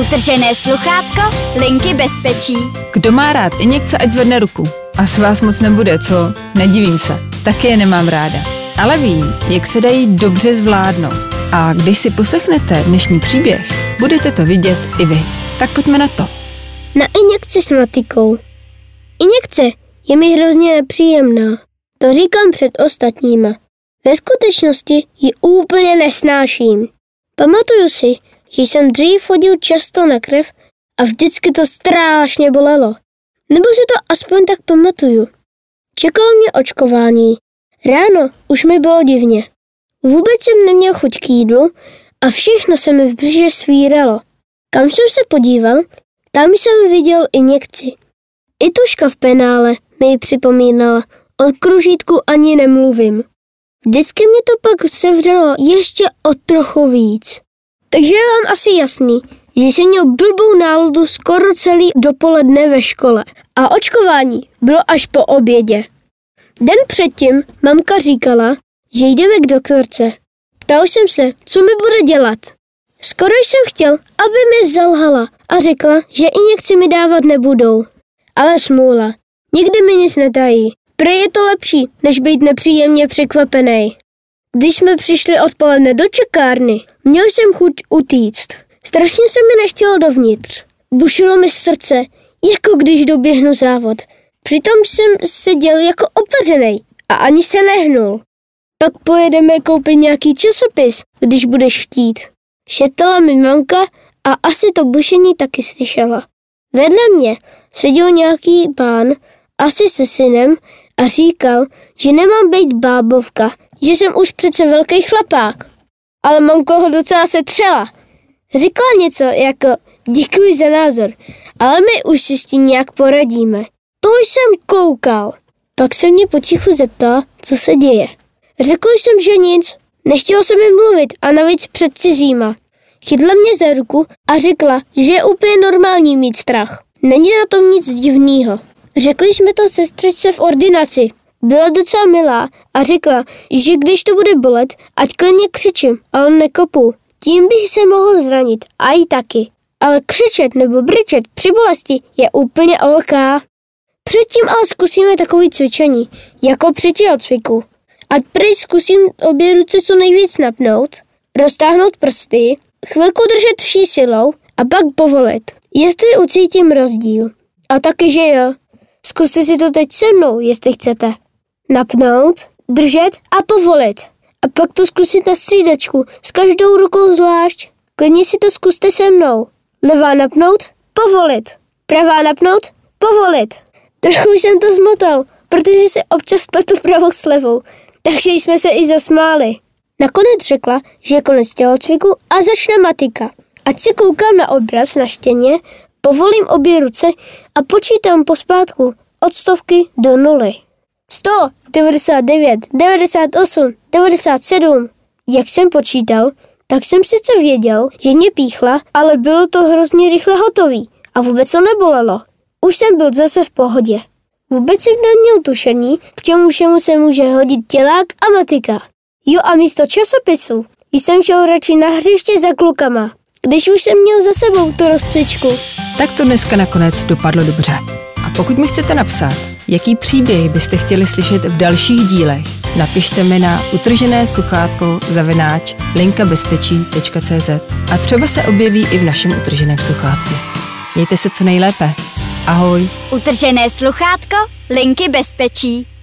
Utržené sluchátko, linky bezpečí. Kdo má rád injekce, ať zvedne ruku. A s vás moc nebude, co? Nedivím se. Taky je nemám ráda. Ale vím, jak se dají dobře zvládnout. A když si poslechnete dnešní příběh, budete to vidět i vy. Tak pojďme na to. Na injekci s matikou. Injekce je mi hrozně nepříjemná. To říkám před ostatníma. Ve skutečnosti ji úplně nesnáším. Pamatuju si, že jsem dřív chodil často na krev a vždycky to strašně bolelo. Nebo si to aspoň tak pamatuju. Čekalo mě očkování. Ráno už mi bylo divně. Vůbec jsem neměl chuť k jídlu a všechno se mi v břiše svíralo. Kam jsem se podíval, tam jsem viděl injekci. I tuška v penále mi ji připomínala. O kružítku ani nemluvím. Vždycky mě to pak sevřelo ještě o trochu víc. Takže je vám asi jasný, že jsem měl blbou náladu skoro celý dopoledne ve škole a očkování bylo až po obědě. Den předtím mamka říkala, že jdeme k doktorce. Ptal jsem se, co mi bude dělat. Skoro jsem chtěl, aby mi zalhala a řekla, že injekci mi dávat nebudou. Ale smůla. Nikdy mi nic nedají. Prej je to lepší, než být nepříjemně překvapený. Když jsme přišli odpoledne do čekárny, měl jsem chuť utíct. Strašně se mi nechtělo dovnitř. Bušilo mi srdce, jako když doběhnu závod. Přitom jsem seděl jako opeřený a ani se nehnul. Pak pojedeme koupit nějaký časopis, když budeš chtít. Šeptala mi mamka a asi to bušení taky slyšela. Vedle mě seděl nějaký pán, asi se synem, a říkal, že nemám být bábovka, že jsem už přece velký chlapák. Ale mamko ho docela se třela. Říkala něco jako děkuji za názor, ale my už si s tím nějak poradíme. To jsem koukal. Pak se mě potichu zeptala, co se děje. Řekl jsem, že nic. Nechtěl jsem mi mluvit a navíc před cizíma. Chytla mě za ruku a řekla, že je úplně normální mít strach. Není na tom nic divného. Řekli jsme to sestřičce v ordinaci. Byla docela milá a řekla, že když to bude bolet, ať klidně křičím, ale nekopu. Tím bych se mohl zranit a i taky. Ale křičet nebo brčet při bolesti je úplně OK. Předtím ale zkusíme takový cvičení, jako při tělocviku. Ať prý zkusím obě ruce co nejvíc napnout, roztáhnout prsty, chvilku držet vší silou a pak povolit, jestli ucítím rozdíl. A taky, že jo. Zkuste si to teď se mnou, jestli chcete. Napnout, držet a povolit. A pak to zkusit na střídačku, s každou rukou zvlášť. Klidně si to zkuste se mnou. Levá napnout, povolit. Pravá napnout, povolit. Trochu jsem to zmotal, protože se občas pletu pravou s levou, takže jsme se i zasmáli. Nakonec řekla, že je konec tělocviku a začne matika. Ať se koukám na obraz na štěně, povolím obě ruce a počítám pospátku od stovky do nuly. 100, 99, 98, 97. Jak jsem počítal, tak jsem sice věděl, že mě píchla, ale bylo to hrozně rychle hotový a vůbec to nebolelo. Už jsem byl zase v pohodě. Vůbec jsem neměl tušení, k čemu všemu se může hodit tělák a matika. Jo a místo časopisu jsem šel radši na hřiště za klukama, když už jsem měl za sebou tu rozcvičku. Tak to dneska nakonec dopadlo dobře. A pokud mi chcete napsat, jaký příběh byste chtěli slyšet v dalších dílech, napište mi na utržené sluchátko zavináč linkabezpečí.cz a třeba se objeví i v našem utrženém sluchátku. Mějte se co nejlépe. Ahoj. Utržené sluchátko, linky bezpečí.